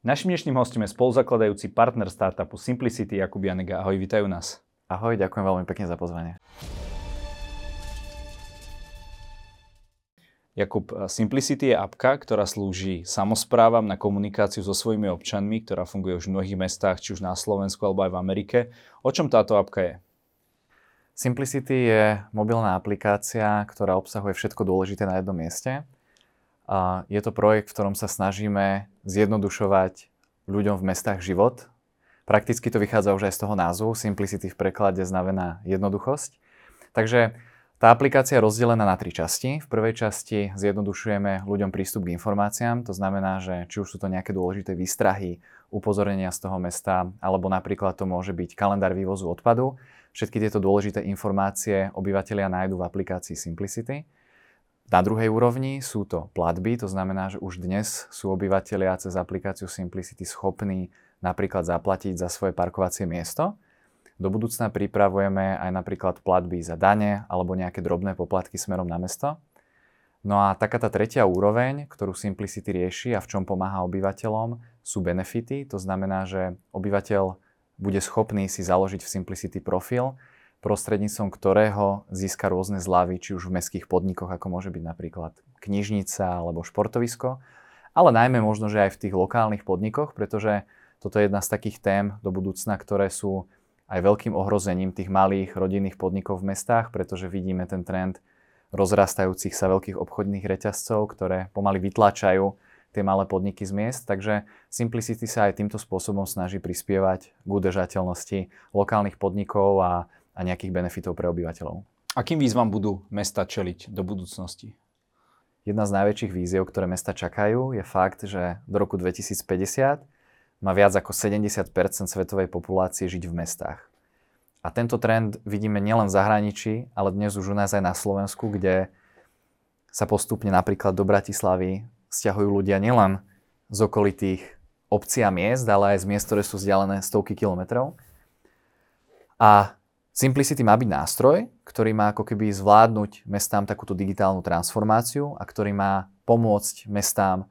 Našim dnešným hostom je spoluzakladajúci partner startupu Simplicity Jakub Janega. Ahoj, vítajú nás. Ahoj, ďakujem veľmi pekne za pozvanie. Jakub, Simplicity je apka, ktorá slúži samozprávam na komunikáciu so svojimi občanmi, ktorá funguje už v mnohých mestách, či už na Slovensku alebo aj v Amerike. O čom táto apka je? Simplicity je mobilná aplikácia, ktorá obsahuje všetko dôležité na jednom mieste. Je to projekt, v ktorom sa snažíme zjednodušovať ľuďom v mestách život. Prakticky to vychádza už aj z toho názvu. Simplicity v preklade znamená jednoduchosť. Takže tá aplikácia je rozdelená na tri časti. V prvej časti zjednodušujeme ľuďom prístup k informáciám, to znamená, že či už sú to nejaké dôležité výstrahy, upozornenia z toho mesta, alebo napríklad to môže byť kalendár vývozu odpadu. Všetky tieto dôležité informácie obyvateľia nájdú v aplikácii Simplicity. Na druhej úrovni sú to platby, to znamená, že už dnes sú obyvateľia cez aplikáciu Simplicity schopní napríklad zaplatiť za svoje parkovacie miesto. Do budúcna pripravujeme aj napríklad platby za dane alebo nejaké drobné poplatky smerom na mesto. No a taká tá tretia úroveň, ktorú Simplicity rieši a v čom pomáha obyvateľom, sú benefity. To znamená, že obyvateľ bude schopný si založiť v Simplicity profil, prostredníctvom ktorého získa rôzne zľavy, či už v mestských podnikoch, ako môže byť napríklad knižnica alebo športovisko, ale najmä možno, že aj v tých lokálnych podnikoch, pretože toto je jedna z takých tém do budúcna, ktoré sú aj veľkým ohrozením tých malých rodinných podnikov v mestách, pretože vidíme ten trend rozrastajúcich sa veľkých obchodných reťazcov, ktoré pomaly vytlačajú tie malé podniky z miest. Takže Simplicity sa aj týmto spôsobom snaží prispievať k udržateľnosti lokálnych podnikov a a nejakých benefitov pre obyvateľov. Akým výzvam budú mesta čeliť do budúcnosti? Jedna z najväčších víziev, ktoré mesta čakajú, je fakt, že do roku 2050 má viac ako 70% svetovej populácie žiť v mestách. A tento trend vidíme nielen v zahraničí, ale dnes už u nás aj na Slovensku, kde sa postupne napríklad do Bratislavy stiahujú ľudia nielen z okolitých obcí a miest, ale aj z miest, ktoré sú vzdialené stovky kilometrov. A Simplicity má byť nástroj, ktorý má ako keby zvládnuť mestám takúto digitálnu transformáciu a ktorý má pomôcť mestám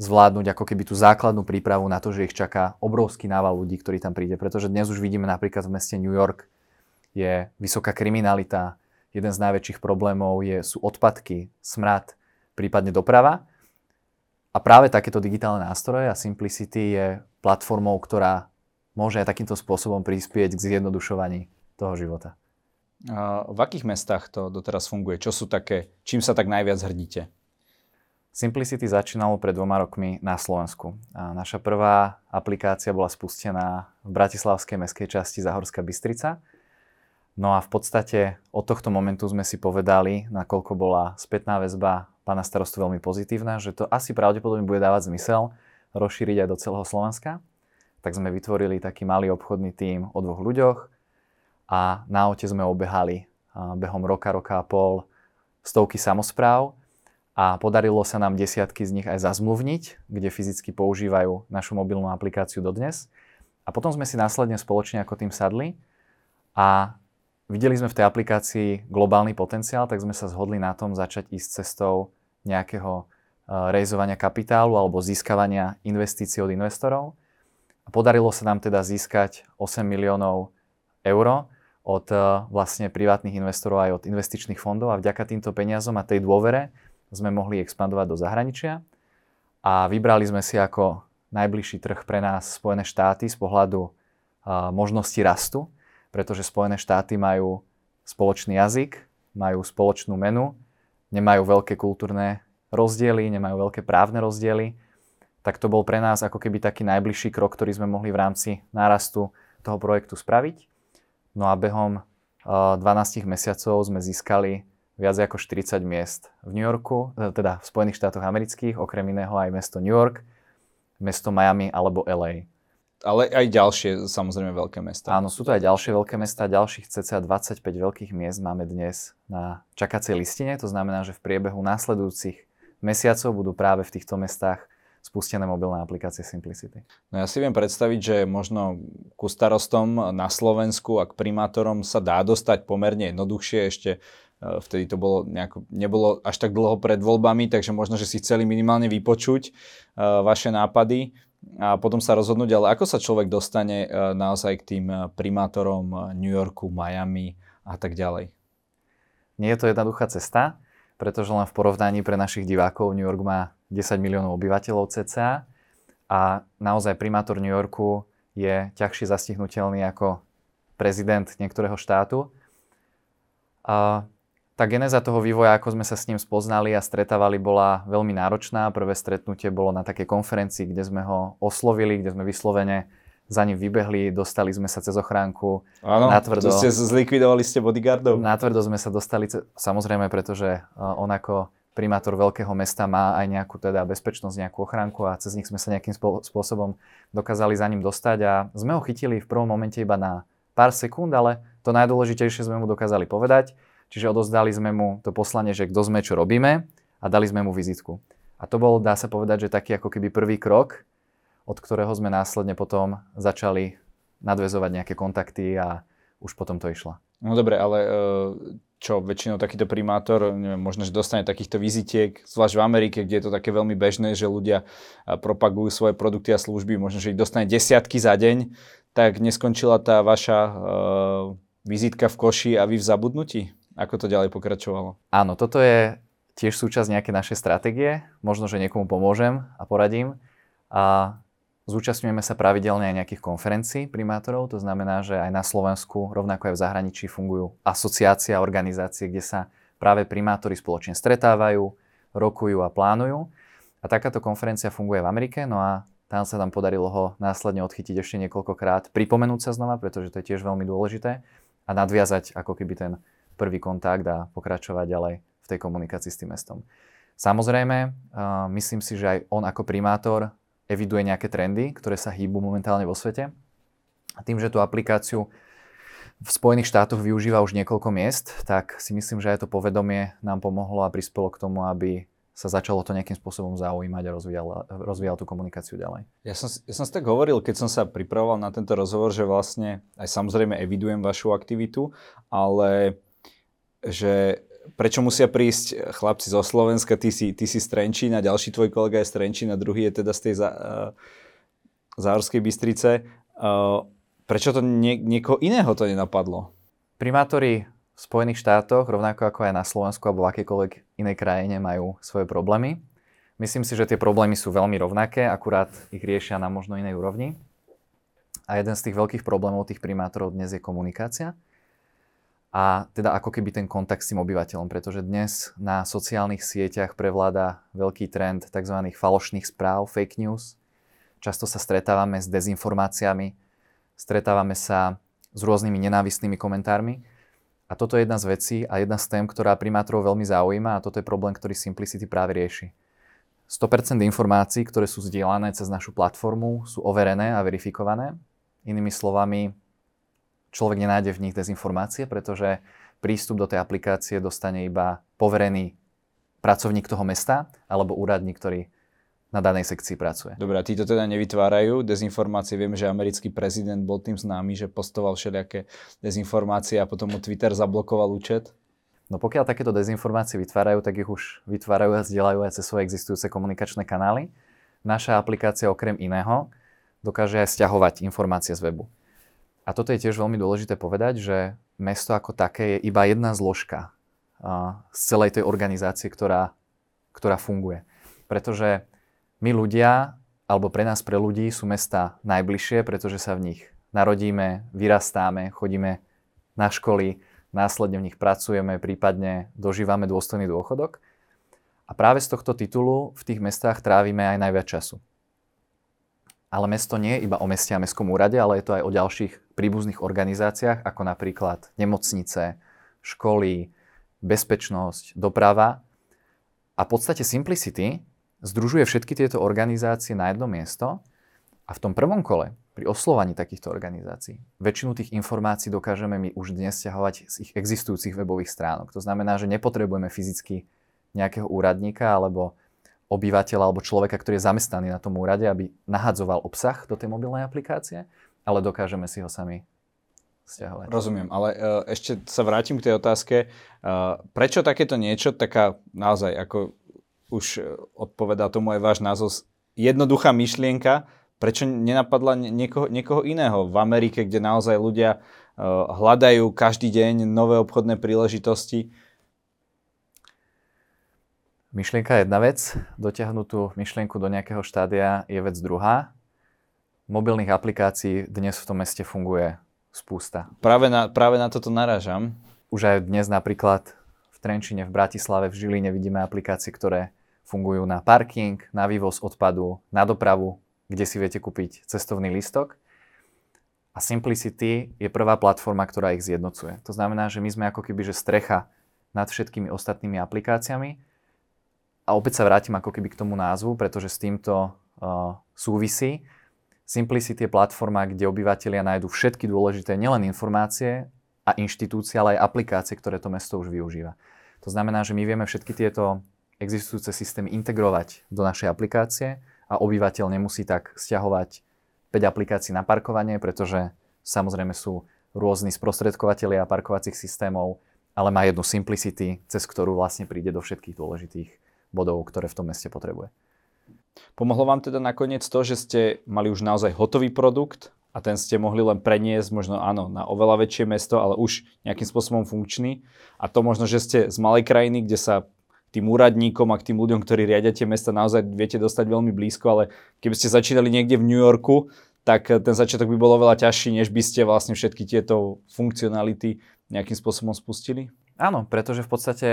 zvládnuť ako keby tú základnú prípravu na to, že ich čaká obrovský nával ľudí, ktorý tam príde. Pretože dnes už vidíme napríklad v meste New York je vysoká kriminalita, jeden z najväčších problémov je, sú odpadky, smrad, prípadne doprava. A práve takéto digitálne nástroje a Simplicity je platformou, ktorá môže aj takýmto spôsobom prispieť k zjednodušovaní toho života. A v akých mestách to doteraz funguje? Čo sú také, čím sa tak najviac hrdíte? Simplicity začínalo pred dvoma rokmi na Slovensku. A naša prvá aplikácia bola spustená v Bratislavskej mestskej časti Zahorská Bystrica. No a v podstate od tohto momentu sme si povedali, nakoľko bola spätná väzba pána starostu veľmi pozitívna, že to asi pravdepodobne bude dávať zmysel rozšíriť aj do celého Slovenska. Tak sme vytvorili taký malý obchodný tím o dvoch ľuďoch, a na aute sme obehali behom roka, roka a pol stovky samozpráv a podarilo sa nám desiatky z nich aj zazmluvniť, kde fyzicky používajú našu mobilnú aplikáciu dodnes. A potom sme si následne spoločne ako tým sadli a videli sme v tej aplikácii globálny potenciál, tak sme sa zhodli na tom začať ísť cestou nejakého rejzovania kapitálu alebo získavania investícií od investorov. A podarilo sa nám teda získať 8 miliónov eur, od eh, vlastne privátnych investorov aj od investičných fondov a vďaka týmto peniazom a tej dôvere sme mohli expandovať do zahraničia a vybrali sme si ako najbližší trh pre nás Spojené štáty z pohľadu uh, možnosti rastu, pretože Spojené štáty majú spoločný jazyk, majú spoločnú menu, nemajú veľké kultúrne rozdiely, nemajú veľké právne rozdiely, tak to bol pre nás ako keby taký najbližší krok, ktorý sme mohli v rámci nárastu toho projektu spraviť. No a behom 12 mesiacov sme získali viac ako 40 miest v New Yorku, e, teda v Spojených štátoch amerických, okrem iného aj mesto New York, mesto Miami alebo LA. Ale aj ďalšie, samozrejme, veľké mesta. Áno, sú to aj ďalšie veľké mesta. Ďalších cca 25 veľkých miest máme dnes na čakacej listine. To znamená, že v priebehu následujúcich mesiacov budú práve v týchto mestách spustené mobilné aplikácie Simplicity. No ja si viem predstaviť, že možno ku starostom na Slovensku a k primátorom sa dá dostať pomerne jednoduchšie ešte e, vtedy to bolo nejako, nebolo až tak dlho pred voľbami, takže možno, že si chceli minimálne vypočuť uh, vaše nápady. a potom sa rozhodnúť, ale ako sa človek dostane naozaj k tým primátorom New Yorku, Miami a tak ďalej? Nie je to jednoduchá cesta, pretože len v porovnaní pre našich divákov New York má 10 miliónov obyvateľov cca a naozaj primátor New Yorku je ťažšie zastihnutelný ako prezident niektorého štátu. A tá geneza toho vývoja, ako sme sa s ním spoznali a stretávali, bola veľmi náročná. Prvé stretnutie bolo na takej konferencii, kde sme ho oslovili, kde sme vyslovene za ním vybehli, dostali sme sa cez ochránku. Áno, natvrdo, to ste zlikvidovali ste bodyguardov. Natvrdo sme sa dostali, samozrejme, pretože on ako primátor veľkého mesta má aj nejakú teda bezpečnosť, nejakú ochránku a cez nich sme sa nejakým spôsobom dokázali za ním dostať a sme ho chytili v prvom momente iba na pár sekúnd, ale to najdôležitejšie sme mu dokázali povedať, čiže odozdali sme mu to poslanie, že kto sme, čo robíme a dali sme mu vizitku. A to bol, dá sa povedať, že taký ako keby prvý krok, od ktorého sme následne potom začali nadvezovať nejaké kontakty a už potom to išlo. No dobre, ale čo väčšinou takýto primátor, neviem, možno, že dostane takýchto vizitiek, zvlášť v Amerike, kde je to také veľmi bežné, že ľudia propagujú svoje produkty a služby, možno, že ich dostane desiatky za deň, tak neskončila tá vaša uh, vizitka v koši a vy v zabudnutí? Ako to ďalej pokračovalo? Áno, toto je tiež súčasť nejaké našej stratégie. Možno, že niekomu pomôžem a poradím. A Zúčastňujeme sa pravidelne aj nejakých konferencií primátorov, to znamená, že aj na Slovensku, rovnako aj v zahraničí fungujú asociácie organizácie, kde sa práve primátori spoločne stretávajú, rokujú a plánujú. A takáto konferencia funguje v Amerike, no a tam sa nám podarilo ho následne odchytiť ešte niekoľkokrát, pripomenúť sa znova, pretože to je tiež veľmi dôležité a nadviazať ako keby ten prvý kontakt a pokračovať ďalej v tej komunikácii s tým mestom. Samozrejme, myslím si, že aj on ako primátor eviduje nejaké trendy, ktoré sa hýbu momentálne vo svete. A tým, že tú aplikáciu v Spojených štátoch využíva už niekoľko miest, tak si myslím, že aj to povedomie nám pomohlo a prispelo k tomu, aby sa začalo to nejakým spôsobom zaujímať a rozvíjal, rozvíjal tú komunikáciu ďalej. Ja som, ja som si tak hovoril, keď som sa pripravoval na tento rozhovor, že vlastne aj samozrejme evidujem vašu aktivitu, ale že prečo musia prísť chlapci zo Slovenska, ty si, ty si z Trenčína, ďalší tvoj kolega je z Trenčína, druhý je teda z tej uh, Záhorskej Bystrice. Uh, prečo to nie, niekoho iného to nenapadlo? Primátori v Spojených štátoch, rovnako ako aj na Slovensku alebo v akejkoľvek inej krajine majú svoje problémy. Myslím si, že tie problémy sú veľmi rovnaké, akurát ich riešia na možno inej úrovni. A jeden z tých veľkých problémov tých primátorov dnes je komunikácia a teda ako keby ten kontakt s tým obyvateľom, pretože dnes na sociálnych sieťach prevláda veľký trend tzv. falošných správ, fake news. Často sa stretávame s dezinformáciami, stretávame sa s rôznymi nenávistnými komentármi. A toto je jedna z vecí a jedna z tém, ktorá primátorov veľmi zaujíma a toto je problém, ktorý Simplicity práve rieši. 100% informácií, ktoré sú zdieľané cez našu platformu, sú overené a verifikované. Inými slovami, človek nenájde v nich dezinformácie, pretože prístup do tej aplikácie dostane iba poverený pracovník toho mesta alebo úradník, ktorý na danej sekcii pracuje. Dobre, a títo teda nevytvárajú dezinformácie. Vieme, že americký prezident bol tým známy, že postoval všelijaké dezinformácie a potom mu Twitter zablokoval účet. No pokiaľ takéto dezinformácie vytvárajú, tak ich už vytvárajú a zdieľajú aj cez svoje existujúce komunikačné kanály. Naša aplikácia okrem iného dokáže aj stiahovať informácie z webu. A toto je tiež veľmi dôležité povedať, že mesto ako také je iba jedna zložka z celej tej organizácie, ktorá, ktorá funguje. Pretože my ľudia, alebo pre nás, pre ľudí, sú mesta najbližšie, pretože sa v nich narodíme, vyrastáme, chodíme na školy, následne v nich pracujeme, prípadne dožívame dôstojný dôchodok. A práve z tohto titulu v tých mestách trávime aj najviac času. Ale mesto nie je iba o meste a mestskom úrade, ale je to aj o ďalších príbuzných organizáciách, ako napríklad nemocnice, školy, bezpečnosť, doprava. A v podstate Simplicity združuje všetky tieto organizácie na jedno miesto a v tom prvom kole, pri oslovaní takýchto organizácií, väčšinu tých informácií dokážeme my už dnes stiahovať z ich existujúcich webových stránok. To znamená, že nepotrebujeme fyzicky nejakého úradníka alebo obyvateľa alebo človeka, ktorý je zamestnaný na tom úrade, aby nahadzoval obsah do tej mobilnej aplikácie, ale dokážeme si ho sami stiahovať. Rozumiem, ale uh, ešte sa vrátim k tej otázke. Uh, prečo takéto niečo, taká naozaj, ako už odpovedá tomu aj váš názov, jednoduchá myšlienka, Prečo nenapadla niekoho, niekoho iného v Amerike, kde naozaj ľudia hľadajú každý deň nové obchodné príležitosti? Myšlienka je jedna vec, dotiahnutú myšlienku do nejakého štádia je vec druhá. Mobilných aplikácií dnes v tom meste funguje spústa. Práve na, práve na toto narážam. Už aj dnes napríklad v Trenčine, v Bratislave, v Žiline vidíme aplikácie, ktoré fungujú na parking, na vývoz odpadu, na dopravu, kde si viete kúpiť cestovný lístok. A Simplicity je prvá platforma, ktorá ich zjednocuje. To znamená, že my sme ako keby že strecha nad všetkými ostatnými aplikáciami. A opäť sa vrátim ako keby k tomu názvu, pretože s týmto uh, súvisí. Simplicity je platforma, kde obyvateľia nájdú všetky dôležité nielen informácie a inštitúcie, ale aj aplikácie, ktoré to mesto už využíva. To znamená, že my vieme všetky tieto existujúce systémy integrovať do našej aplikácie a obyvateľ nemusí tak stiahovať 5 aplikácií na parkovanie, pretože samozrejme sú rôzni sprostredkovateľia parkovacích systémov, ale má jednu Simplicity, cez ktorú vlastne príde do všetkých dôležitých bodov, ktoré v tom meste potrebuje. Pomohlo vám teda nakoniec to, že ste mali už naozaj hotový produkt a ten ste mohli len preniesť možno áno, na oveľa väčšie mesto, ale už nejakým spôsobom funkčný. A to možno, že ste z malej krajiny, kde sa tým úradníkom a k tým ľuďom, ktorí riadia tie mesta, naozaj viete dostať veľmi blízko, ale keby ste začínali niekde v New Yorku, tak ten začiatok by bol oveľa ťažší, než by ste vlastne všetky tieto funkcionality nejakým spôsobom spustili? Áno, pretože v podstate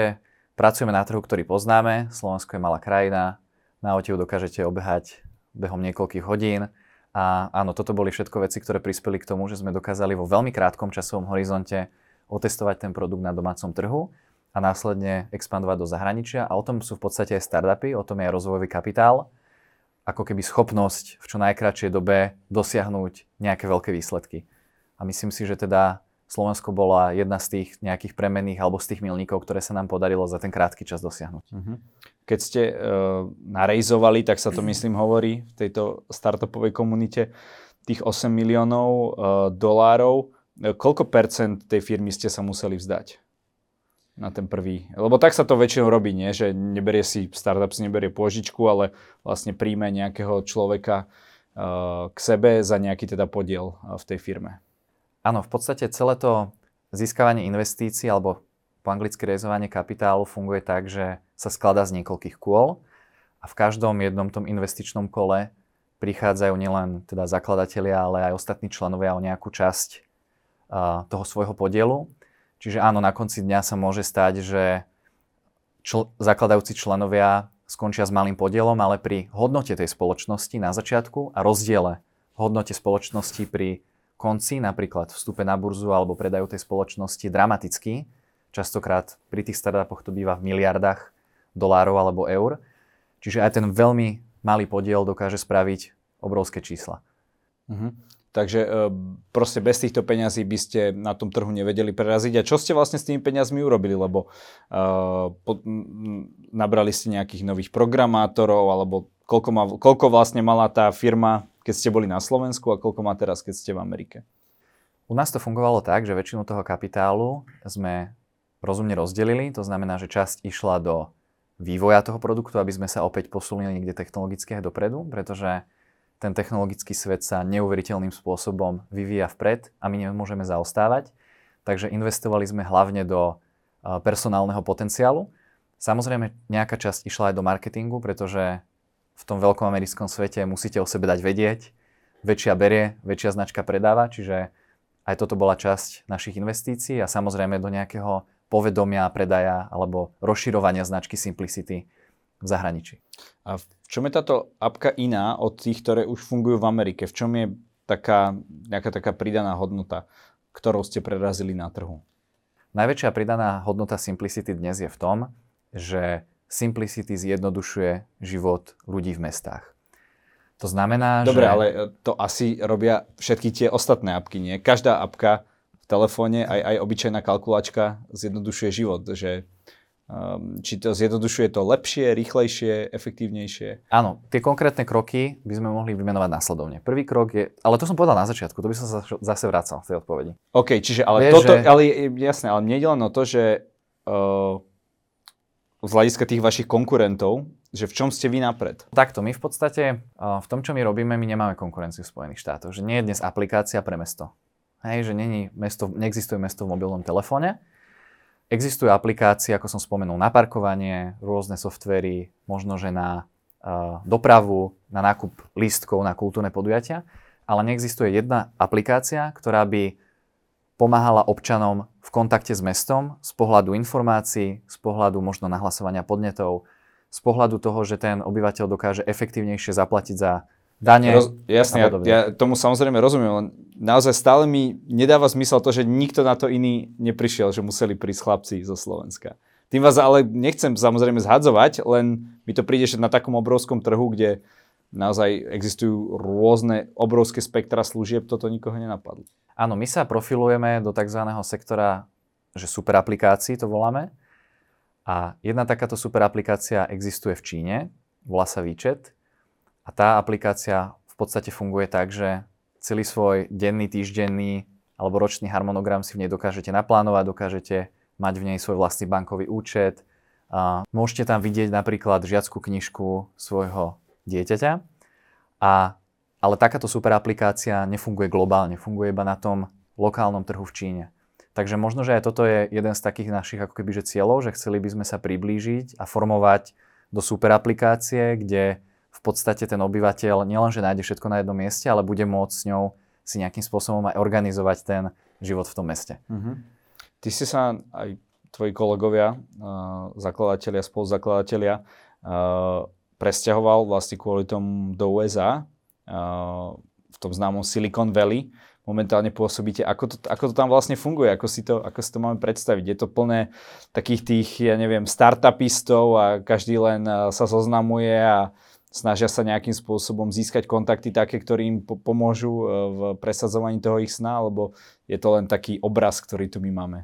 pracujeme na trhu, ktorý poznáme. Slovensko je malá krajina, na otev dokážete obehať behom niekoľkých hodín. A áno, toto boli všetko veci, ktoré prispeli k tomu, že sme dokázali vo veľmi krátkom časovom horizonte otestovať ten produkt na domácom trhu a následne expandovať do zahraničia. A o tom sú v podstate aj startupy, o tom je aj rozvojový kapitál, ako keby schopnosť v čo najkračšej dobe dosiahnuť nejaké veľké výsledky. A myslím si, že teda Slovensko bola jedna z tých nejakých premenných alebo z tých milníkov, ktoré sa nám podarilo za ten krátky čas dosiahnuť. Uh-huh. Keď ste uh, narejzovali, tak sa to myslím hovorí v tejto startupovej komunite, tých 8 miliónov uh, dolárov, koľko percent tej firmy ste sa museli vzdať? na ten prvý. Lebo tak sa to väčšinou robí, nie? že neberie si, startup si neberie pôžičku, ale vlastne príjme nejakého človeka uh, k sebe za nejaký teda podiel uh, v tej firme. Áno, v podstate celé to získavanie investícií alebo po anglicky rezovanie kapitálu funguje tak, že sa skladá z niekoľkých kôl a v každom jednom tom investičnom kole prichádzajú nielen teda zakladatelia, ale aj ostatní členovia o nejakú časť toho svojho podielu. Čiže áno, na konci dňa sa môže stať, že čl- zakladajúci členovia skončia s malým podielom, ale pri hodnote tej spoločnosti na začiatku a rozdiele v hodnote spoločnosti pri konci, napríklad vstupe na burzu alebo predajú tej spoločnosti dramaticky. Častokrát pri tých startupoch to býva v miliardách dolárov alebo eur. Čiže aj ten veľmi malý podiel dokáže spraviť obrovské čísla. Uh-huh. Takže e, proste bez týchto peňazí by ste na tom trhu nevedeli preraziť. A čo ste vlastne s tými peňazmi urobili? Lebo uh, po, nabrali ste nejakých nových programátorov, alebo koľko, má, koľko vlastne mala tá firma, keď ste boli na Slovensku a koľko má teraz, keď ste v Amerike? U nás to fungovalo tak, že väčšinu toho kapitálu sme rozumne rozdelili. To znamená, že časť išla do vývoja toho produktu, aby sme sa opäť posunuli niekde technologicky dopredu, pretože ten technologický svet sa neuveriteľným spôsobom vyvíja vpred a my nemôžeme zaostávať. Takže investovali sme hlavne do personálneho potenciálu. Samozrejme, nejaká časť išla aj do marketingu, pretože v tom veľkom americkom svete musíte o sebe dať vedieť. Väčšia berie, väčšia značka predáva, čiže aj toto bola časť našich investícií a samozrejme do nejakého povedomia, predaja alebo rozširovania značky Simplicity v zahraničí. A v čom je táto apka iná od tých, ktoré už fungujú v Amerike? V čom je taká, nejaká taká pridaná hodnota, ktorou ste prerazili na trhu? Najväčšia pridaná hodnota Simplicity dnes je v tom, že Simplicity zjednodušuje život ľudí v mestách. To znamená, Dobre, že... ale to asi robia všetky tie ostatné apky, nie? Každá apka v telefóne, aj, aj obyčajná kalkulačka zjednodušuje život, že Um, či to zjednodušuje to lepšie, rýchlejšie, efektívnejšie? Áno, tie konkrétne kroky by sme mohli vymenovať následovne. Prvý krok je, ale to som povedal na začiatku, to by som sa zase vracal v tej odpovedi. OK, čiže ale Vie, toto, že... ale jasné, ale mne ide len o to, že uh, z hľadiska tých vašich konkurentov, že v čom ste vy napred? Takto, my v podstate v tom, čo my robíme, my nemáme konkurenciu v Spojených štátoch. Že nie je dnes aplikácia pre mesto. Hej, že není mesto, neexistuje mesto v mobilnom telefóne. Existujú aplikácie, ako som spomenul, na parkovanie, rôzne softvery, možno, že na uh, dopravu, na nákup lístkov, na kultúrne podujatia, ale neexistuje jedna aplikácia, ktorá by pomáhala občanom v kontakte s mestom z pohľadu informácií, z pohľadu možno nahlasovania podnetov, z pohľadu toho, že ten obyvateľ dokáže efektívnejšie zaplatiť za dane. Roz, jasne, ja, ja tomu samozrejme rozumiem, len naozaj stále mi nedáva zmysel to, že nikto na to iný neprišiel, že museli prísť chlapci zo Slovenska. Tým vás ale nechcem samozrejme zhadzovať, len mi to príde, že na takom obrovskom trhu, kde naozaj existujú rôzne obrovské spektra služieb, toto nikoho nenapadlo. Áno, my sa profilujeme do tzv. sektora, že super aplikácií to voláme. A jedna takáto super aplikácia existuje v Číne, volá sa Výčet. A tá aplikácia v podstate funguje tak, že celý svoj denný, týždenný alebo ročný harmonogram si v nej dokážete naplánovať, dokážete mať v nej svoj vlastný bankový účet. A môžete tam vidieť napríklad žiackú knižku svojho dieťaťa. A ale takáto super aplikácia nefunguje globálne, funguje iba na tom lokálnom trhu v Číne. Takže možno, že aj toto je jeden z takých našich ako keby, že cieľov, že chceli by sme sa priblížiť a formovať do super aplikácie, kde v podstate ten obyvateľ nielenže nájde všetko na jednom mieste, ale bude môcť s ňou si nejakým spôsobom aj organizovať ten život v tom meste. Mm-hmm. Ty si sa aj tvoji kolegovia, uh, zakladatelia, spoluzakladatelia, uh, presťahoval vlastne kvôli tomu do USA v tom známom Silicon Valley momentálne pôsobíte. Ako to, ako to tam vlastne funguje? Ako si, to, ako si to máme predstaviť? Je to plné takých tých, ja neviem, startupistov a každý len sa zoznamuje a snažia sa nejakým spôsobom získať kontakty také, ktorí im po- pomôžu e, v presadzovaní toho ich sna, alebo je to len taký obraz, ktorý tu my máme?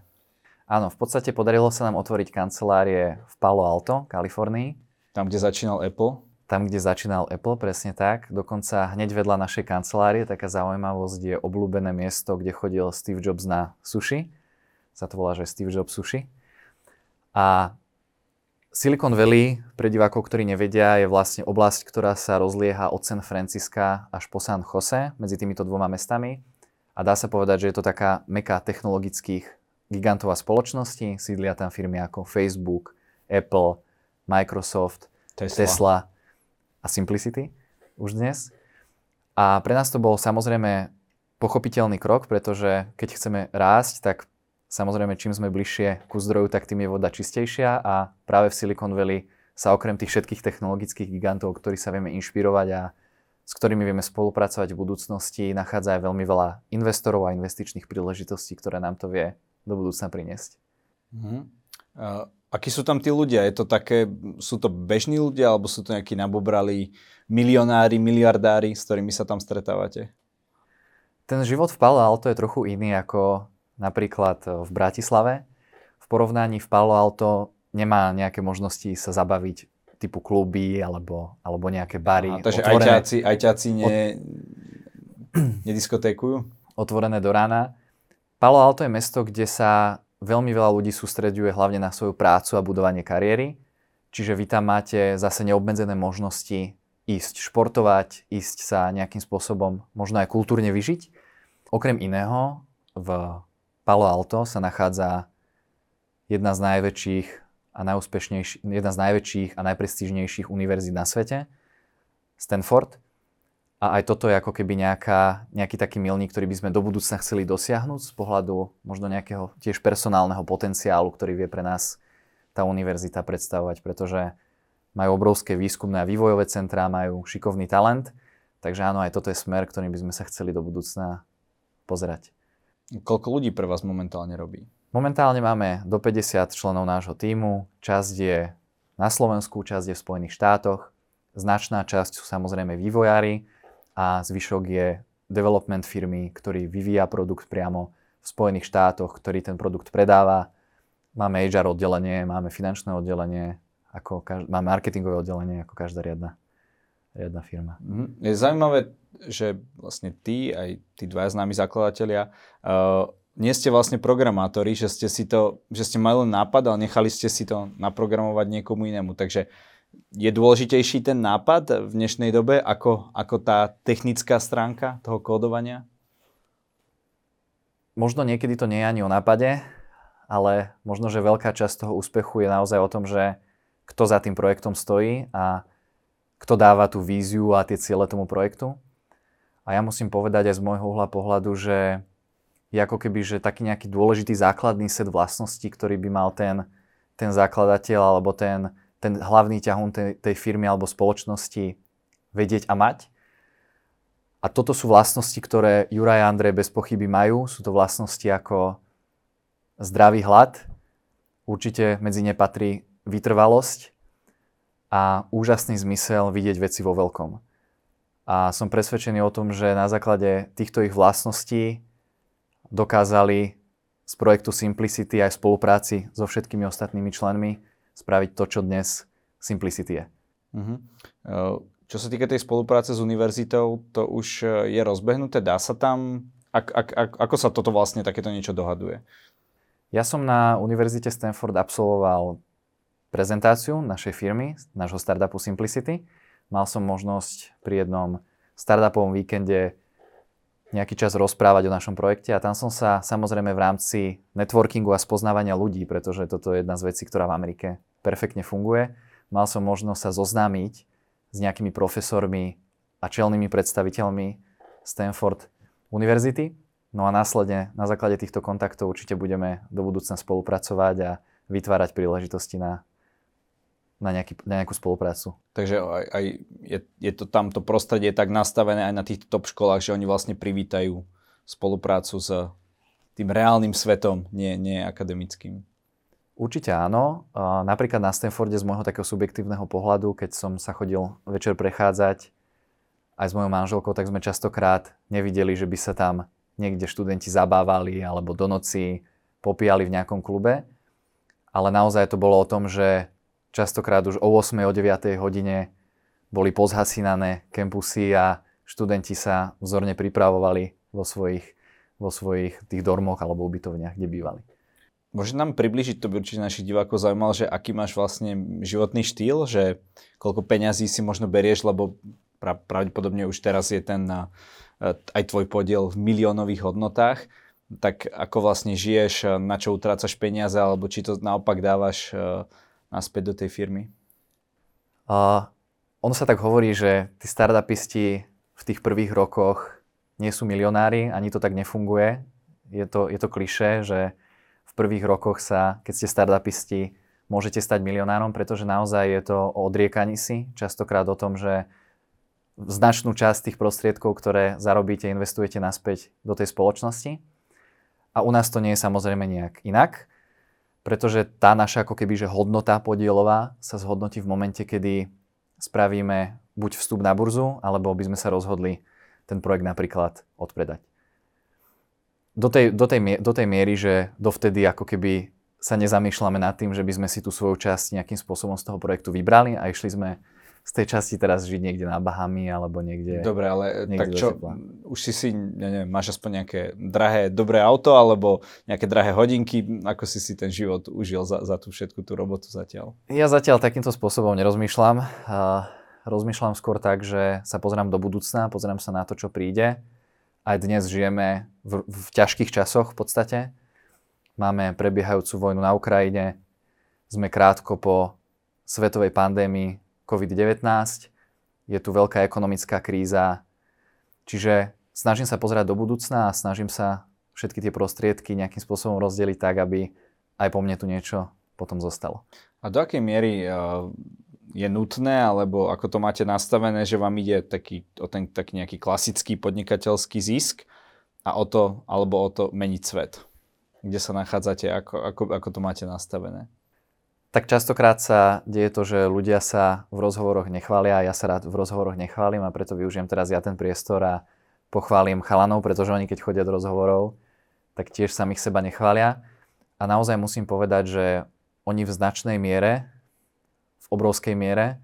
Áno, v podstate podarilo sa nám otvoriť kancelárie v Palo Alto, Kalifornii. Tam, kde začínal Apple? tam, kde začínal Apple, presne tak. Dokonca hneď vedľa našej kancelárie, taká zaujímavosť, je obľúbené miesto, kde chodil Steve Jobs na sushi. Sa to volá, že Steve Jobs sushi. A Silicon Valley, pre divákov, ktorí nevedia, je vlastne oblasť, ktorá sa rozlieha od San Francisca až po San Jose, medzi týmito dvoma mestami. A dá sa povedať, že je to taká meka technologických gigantov a spoločností. Sídlia tam firmy ako Facebook, Apple, Microsoft, Tesla, Tesla a Simplicity už dnes. A pre nás to bol samozrejme pochopiteľný krok, pretože keď chceme rásť, tak samozrejme čím sme bližšie ku zdroju, tak tým je voda čistejšia a práve v Silicon Valley sa okrem tých všetkých technologických gigantov, ktorí sa vieme inšpirovať a s ktorými vieme spolupracovať v budúcnosti, nachádza aj veľmi veľa investorov a investičných príležitostí, ktoré nám to vie do budúcna priniesť. Mm-hmm. Uh, Akí sú tam tí ľudia? Je to také, sú to bežní ľudia, alebo sú to nejakí nabobrali milionári, miliardári, s ktorými sa tam stretávate? Ten život v Palo Alto je trochu iný ako napríklad v Bratislave. V porovnaní v Palo Alto nemá nejaké možnosti sa zabaviť typu kluby alebo, alebo nejaké bary. Aha, takže otvorené, ajťáci, ajťáci ne, od, nediskotékujú? Otvorené do rána. Palo Alto je mesto, kde sa veľmi veľa ľudí sústreďuje hlavne na svoju prácu a budovanie kariéry. Čiže vy tam máte zase neobmedzené možnosti ísť športovať, ísť sa nejakým spôsobom možno aj kultúrne vyžiť. Okrem iného v Palo Alto sa nachádza jedna z najväčších a najúspešnejších, jedna z najväčších a najprestížnejších univerzít na svete, Stanford. A aj toto je ako keby nejaká, nejaký taký milník, ktorý by sme do budúcna chceli dosiahnuť z pohľadu možno nejakého tiež personálneho potenciálu, ktorý vie pre nás tá univerzita predstavovať, pretože majú obrovské výskumné a vývojové centrá, majú šikovný talent, takže áno, aj toto je smer, ktorým by sme sa chceli do budúcna pozerať. Koľko ľudí pre vás momentálne robí? Momentálne máme do 50 členov nášho týmu, časť je na Slovensku, časť je v Spojených štátoch, značná časť sú samozrejme vývojári, a zvyšok je development firmy, ktorý vyvíja produkt priamo v Spojených štátoch, ktorý ten produkt predáva. Máme HR oddelenie, máme finančné oddelenie, ako kaž- máme marketingové oddelenie ako každá riadna, riadna firma. Mm-hmm. Je zaujímavé, že vlastne ty, aj tí dva známi zakladatelia, uh, nie ste vlastne programátori, že ste si to, že ste mali len nápad, ale nechali ste si to naprogramovať niekomu inému. Takže je dôležitejší ten nápad v dnešnej dobe ako, ako tá technická stránka toho kódovania? Možno niekedy to nie je ani o nápade, ale možno, že veľká časť toho úspechu je naozaj o tom, že kto za tým projektom stojí a kto dáva tú víziu a tie ciele tomu projektu. A ja musím povedať aj z môjho uhla pohľadu, že je ako keby, že taký nejaký dôležitý základný set vlastností, ktorý by mal ten, ten zakladateľ alebo ten, ten hlavný ťahun tej, tej firmy alebo spoločnosti vedieť a mať. A toto sú vlastnosti, ktoré Juraj a Andrej bez pochyby majú. Sú to vlastnosti ako zdravý hlad, určite medzi ne patrí vytrvalosť a úžasný zmysel vidieť veci vo veľkom. A som presvedčený o tom, že na základe týchto ich vlastností dokázali z projektu Simplicity aj spolupráci so všetkými ostatnými členmi spraviť to, čo dnes Simplicity je. Uh-huh. Čo sa týka tej spolupráce s univerzitou, to už e, je rozbehnuté? Dá sa tam... Ak, ak, ak, ako sa toto vlastne takéto niečo dohaduje? Ja som na Univerzite Stanford absolvoval prezentáciu našej firmy, nášho startupu Simplicity. Mal som možnosť pri jednom startupovom víkende nejaký čas rozprávať o našom projekte a tam som sa samozrejme v rámci networkingu a spoznávania ľudí, pretože toto je jedna z vecí, ktorá v Amerike perfektne funguje. Mal som možnosť sa zoznámiť s nejakými profesormi a čelnými predstaviteľmi Stanford univerzity. No a následne na základe týchto kontaktov určite budeme do budúcna spolupracovať a vytvárať príležitosti na na, nejaký, na nejakú spoluprácu. Takže aj, aj je, je to tamto prostredie tak nastavené aj na týchto top školách, že oni vlastne privítajú spoluprácu s tým reálnym svetom, nie, nie akademickým. Určite áno. Napríklad na Stanforde z môjho takého subjektívneho pohľadu, keď som sa chodil večer prechádzať aj s mojou manželkou, tak sme častokrát nevideli, že by sa tam niekde študenti zabávali alebo do noci popíjali v nejakom klube. Ale naozaj to bolo o tom, že častokrát už o 8. o 9. hodine boli pozhasínané kempusy a študenti sa vzorne pripravovali vo svojich, vo svojich tých dormoch alebo ubytovniach, kde bývali. Môže nám približiť, to by určite našich divákov zaujímalo, že aký máš vlastne životný štýl, že koľko peňazí si možno berieš, lebo pravdepodobne už teraz je ten eh, aj tvoj podiel v miliónových hodnotách, tak ako vlastne žiješ, na čo utrácaš peniaze, alebo či to naopak dávaš eh, naspäť do tej firmy? Uh, ono sa tak hovorí, že tí startupisti v tých prvých rokoch nie sú milionári, ani to tak nefunguje. Je to, je to kliše, že v prvých rokoch sa, keď ste startupisti, môžete stať milionárom, pretože naozaj je to o odriekaní si. Častokrát o tom, že značnú časť tých prostriedkov, ktoré zarobíte, investujete naspäť do tej spoločnosti. A u nás to nie je samozrejme nejak inak pretože tá naša ako keby že hodnota podielová sa zhodnotí v momente, kedy spravíme buď vstup na burzu, alebo by sme sa rozhodli ten projekt napríklad odpredať. Do tej, do tej, do tej miery, že dovtedy ako keby sa nezamýšľame nad tým, že by sme si tú svoju časť nejakým spôsobom z toho projektu vybrali a išli sme z tej časti teraz žiť niekde na Bahami alebo niekde... Dobre, ale tak čo, už si si, ja neviem, máš aspoň nejaké drahé, dobré auto alebo nejaké drahé hodinky, ako si si ten život užil za, za tú všetku tú robotu zatiaľ? Ja zatiaľ takýmto spôsobom nerozmýšľam. Uh, rozmýšľam skôr tak, že sa pozerám do budúcna, pozerám sa na to, čo príde. Aj dnes žijeme v, v ťažkých časoch v podstate. Máme prebiehajúcu vojnu na Ukrajine, sme krátko po svetovej pandémii, COVID-19, je tu veľká ekonomická kríza, čiže snažím sa pozerať do budúcna a snažím sa všetky tie prostriedky nejakým spôsobom rozdeliť tak, aby aj po mne tu niečo potom zostalo. A do akej miery uh, je nutné, alebo ako to máte nastavené, že vám ide taký, o ten taký nejaký klasický podnikateľský zisk a o to, alebo o to meniť svet? Kde sa nachádzate, ako, ako, ako to máte nastavené? Tak častokrát sa deje to, že ľudia sa v rozhovoroch nechvália a ja sa rád v rozhovoroch nechválim a preto využijem teraz ja ten priestor a pochválim chalanov, pretože oni keď chodia do rozhovorov, tak tiež samých seba nechvália. A naozaj musím povedať, že oni v značnej miere, v obrovskej miere,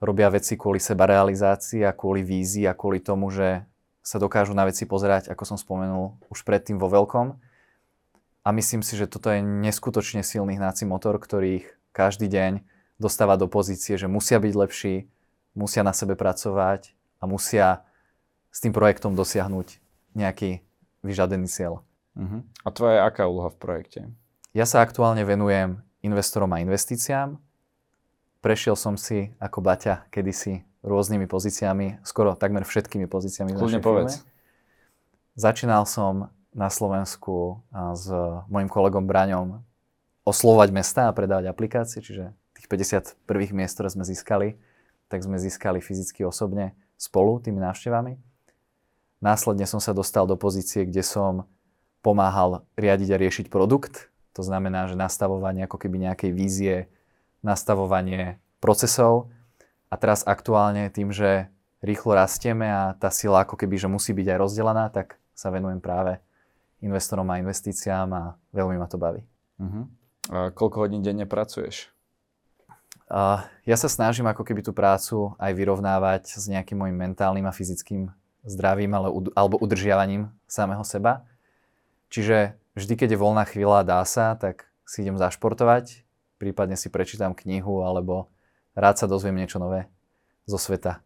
robia veci kvôli seba realizácii a kvôli vízii a kvôli tomu, že sa dokážu na veci pozerať, ako som spomenul, už predtým vo veľkom a myslím si, že toto je neskutočne silný hnáci motor, ktorý ich každý deň dostávať do pozície, že musia byť lepší, musia na sebe pracovať a musia s tým projektom dosiahnuť nejaký vyžadený cieľ. Uh-huh. A tvoja je aká úloha v projekte? Ja sa aktuálne venujem investorom a investíciám. Prešiel som si ako Baťa kedysi rôznymi pozíciami, skoro takmer všetkými pozíciami Kľudne povedz. firme. Začínal som na Slovensku s mojim kolegom Braňom oslovať mesta a predávať aplikácie, čiže tých 50 prvých miest, ktoré sme získali, tak sme získali fyzicky osobne spolu tými návštevami. Následne som sa dostal do pozície, kde som pomáhal riadiť a riešiť produkt. To znamená, že nastavovanie ako keby nejakej vízie, nastavovanie procesov. A teraz aktuálne tým, že rýchlo rastieme a tá sila ako keby, že musí byť aj rozdelená, tak sa venujem práve investorom a investíciám a veľmi ma to baví. Uh-huh. A koľko hodín denne pracuješ? Uh, ja sa snažím ako keby tú prácu aj vyrovnávať s nejakým môjim mentálnym a fyzickým zdravím ale, alebo udržiavaním samého seba. Čiže vždy, keď je voľná chvíľa, dá sa, tak si idem zašportovať, prípadne si prečítam knihu alebo rád sa dozviem niečo nové zo sveta.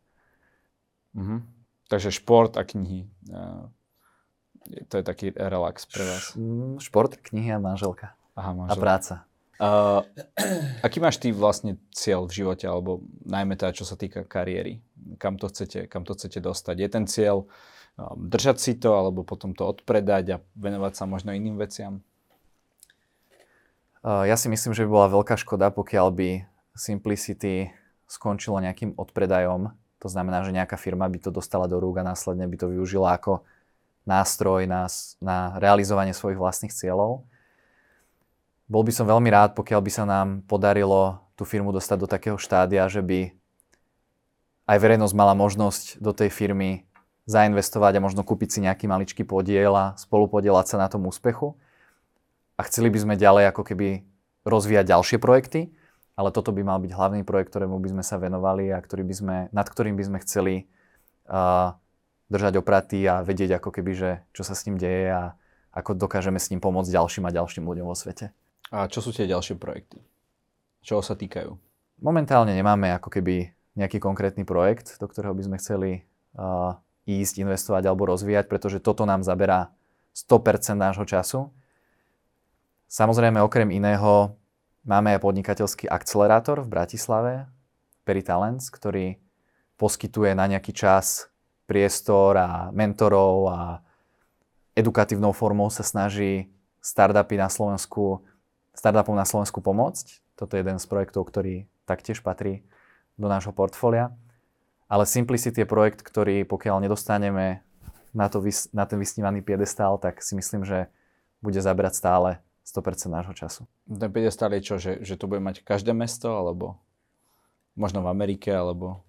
Uh-huh. Takže šport a knihy. Uh, to je taký relax pre vás. Šport, knihy a manželka. Aha, A manželka. práca. Uh, aký máš ty vlastne cieľ v živote, alebo najmä teda, čo sa týka kariéry? Kam to chcete, kam to chcete dostať? Je ten cieľ um, držať si to, alebo potom to odpredať a venovať sa možno iným veciam? Uh, ja si myslím, že by bola veľká škoda, pokiaľ by Simplicity skončilo nejakým odpredajom. To znamená, že nejaká firma by to dostala do rúk a následne by to využila ako nástroj na, na realizovanie svojich vlastných cieľov. Bol by som veľmi rád, pokiaľ by sa nám podarilo tú firmu dostať do takého štádia, že by aj verejnosť mala možnosť do tej firmy zainvestovať a možno kúpiť si nejaký maličký podiel a spolupodielať sa na tom úspechu. A chceli by sme ďalej ako keby rozvíjať ďalšie projekty, ale toto by mal byť hlavný projekt, ktorému by sme sa venovali a ktorý by sme, nad ktorým by sme chceli uh, držať opratý a vedieť ako keby, že čo sa s ním deje a ako dokážeme s ním pomôcť ďalším a ďalším ľuďom vo svete. A čo sú tie ďalšie projekty? Čoho sa týkajú? Momentálne nemáme ako keby nejaký konkrétny projekt, do ktorého by sme chceli uh, ísť, investovať alebo rozvíjať, pretože toto nám zaberá 100% nášho času. Samozrejme, okrem iného, máme aj podnikateľský akcelerátor v Bratislave, Peritalents, ktorý poskytuje na nejaký čas priestor a mentorov a edukatívnou formou sa snaží startupy na Slovensku startupom na Slovensku pomôcť. Toto je jeden z projektov, ktorý taktiež patrí do nášho portfólia. Ale Simplicity je projekt, ktorý pokiaľ nedostaneme na, to, na ten vysnívaný piedestál, tak si myslím, že bude zabrať stále 100% nášho času. Ten piedestál je čo, že, že to bude mať každé mesto, alebo možno v Amerike, alebo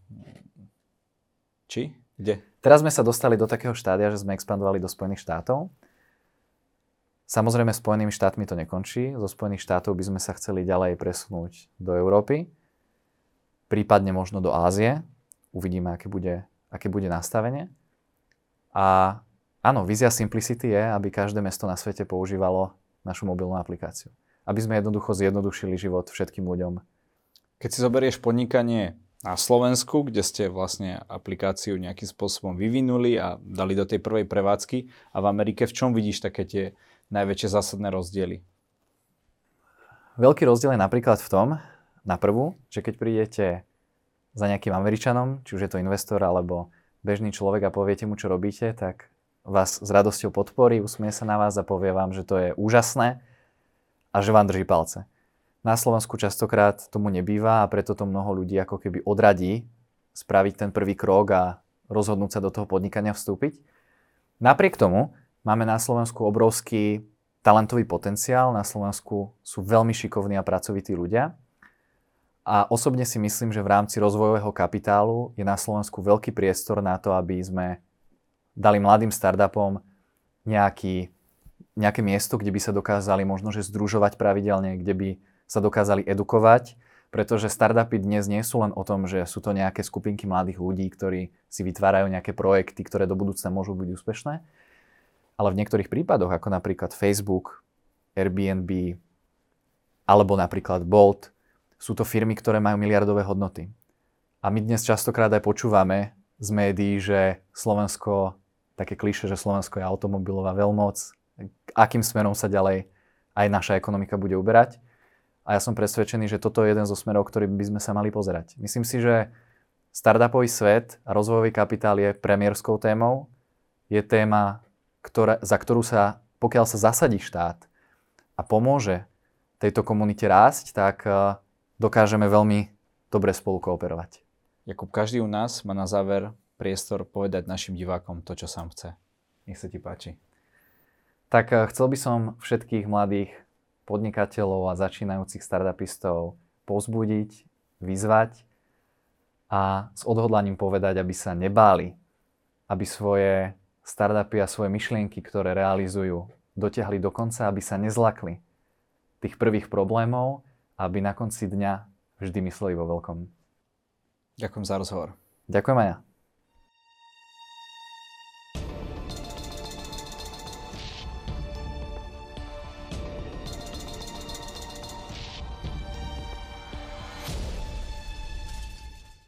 či? Kde? Teraz sme sa dostali do takého štádia, že sme expandovali do Spojených štátov. Samozrejme, Spojenými štátmi to nekončí. Zo Spojených štátov by sme sa chceli ďalej presunúť do Európy, prípadne možno do Ázie. Uvidíme, aké bude, aké bude nastavenie. A áno, vízia Simplicity je, aby každé mesto na svete používalo našu mobilnú aplikáciu. Aby sme jednoducho zjednodušili život všetkým ľuďom. Keď si zoberieš podnikanie na Slovensku, kde ste vlastne aplikáciu nejakým spôsobom vyvinuli a dali do tej prvej prevádzky a v Amerike, v čom vidíš také tie najväčšie zásadné rozdiely? Veľký rozdiel je napríklad v tom, na prvú, že keď prídete za nejakým Američanom, či už je to investor alebo bežný človek a poviete mu, čo robíte, tak vás s radosťou podporí, usmie sa na vás a povie vám, že to je úžasné a že vám drží palce. Na Slovensku častokrát tomu nebýva a preto to mnoho ľudí ako keby odradí spraviť ten prvý krok a rozhodnúť sa do toho podnikania vstúpiť. Napriek tomu máme na Slovensku obrovský talentový potenciál. Na Slovensku sú veľmi šikovní a pracovití ľudia. A osobne si myslím, že v rámci rozvojového kapitálu je na Slovensku veľký priestor na to, aby sme dali mladým startupom nejaký, nejaké miesto, kde by sa dokázali možno že združovať pravidelne, kde by sa dokázali edukovať, pretože startupy dnes nie sú len o tom, že sú to nejaké skupinky mladých ľudí, ktorí si vytvárajú nejaké projekty, ktoré do budúcna môžu byť úspešné, ale v niektorých prípadoch, ako napríklad Facebook, Airbnb alebo napríklad Bolt, sú to firmy, ktoré majú miliardové hodnoty. A my dnes častokrát aj počúvame z médií, že Slovensko, také kliše, že Slovensko je automobilová veľmoc, akým smerom sa ďalej aj naša ekonomika bude uberať. A ja som presvedčený, že toto je jeden zo smerov, ktorý by sme sa mali pozerať. Myslím si, že startupový svet a rozvojový kapitál je premiérskou témou. Je téma, ktorá, za ktorú sa, pokiaľ sa zasadí štát a pomôže tejto komunite rásť, tak eh, dokážeme veľmi dobre spolu kooperovať. Jakub, každý u nás má na záver priestor povedať našim divákom to, čo sám chce. Nech sa ti páči. Tak eh, chcel by som všetkých mladých podnikateľov a začínajúcich startupistov pozbudiť, vyzvať a s odhodlaním povedať, aby sa nebáli, aby svoje startupy a svoje myšlienky, ktoré realizujú, dotiahli do konca, aby sa nezlakli tých prvých problémov aby na konci dňa vždy mysleli vo veľkom. Ďakujem za rozhovor. Ďakujem aj ja.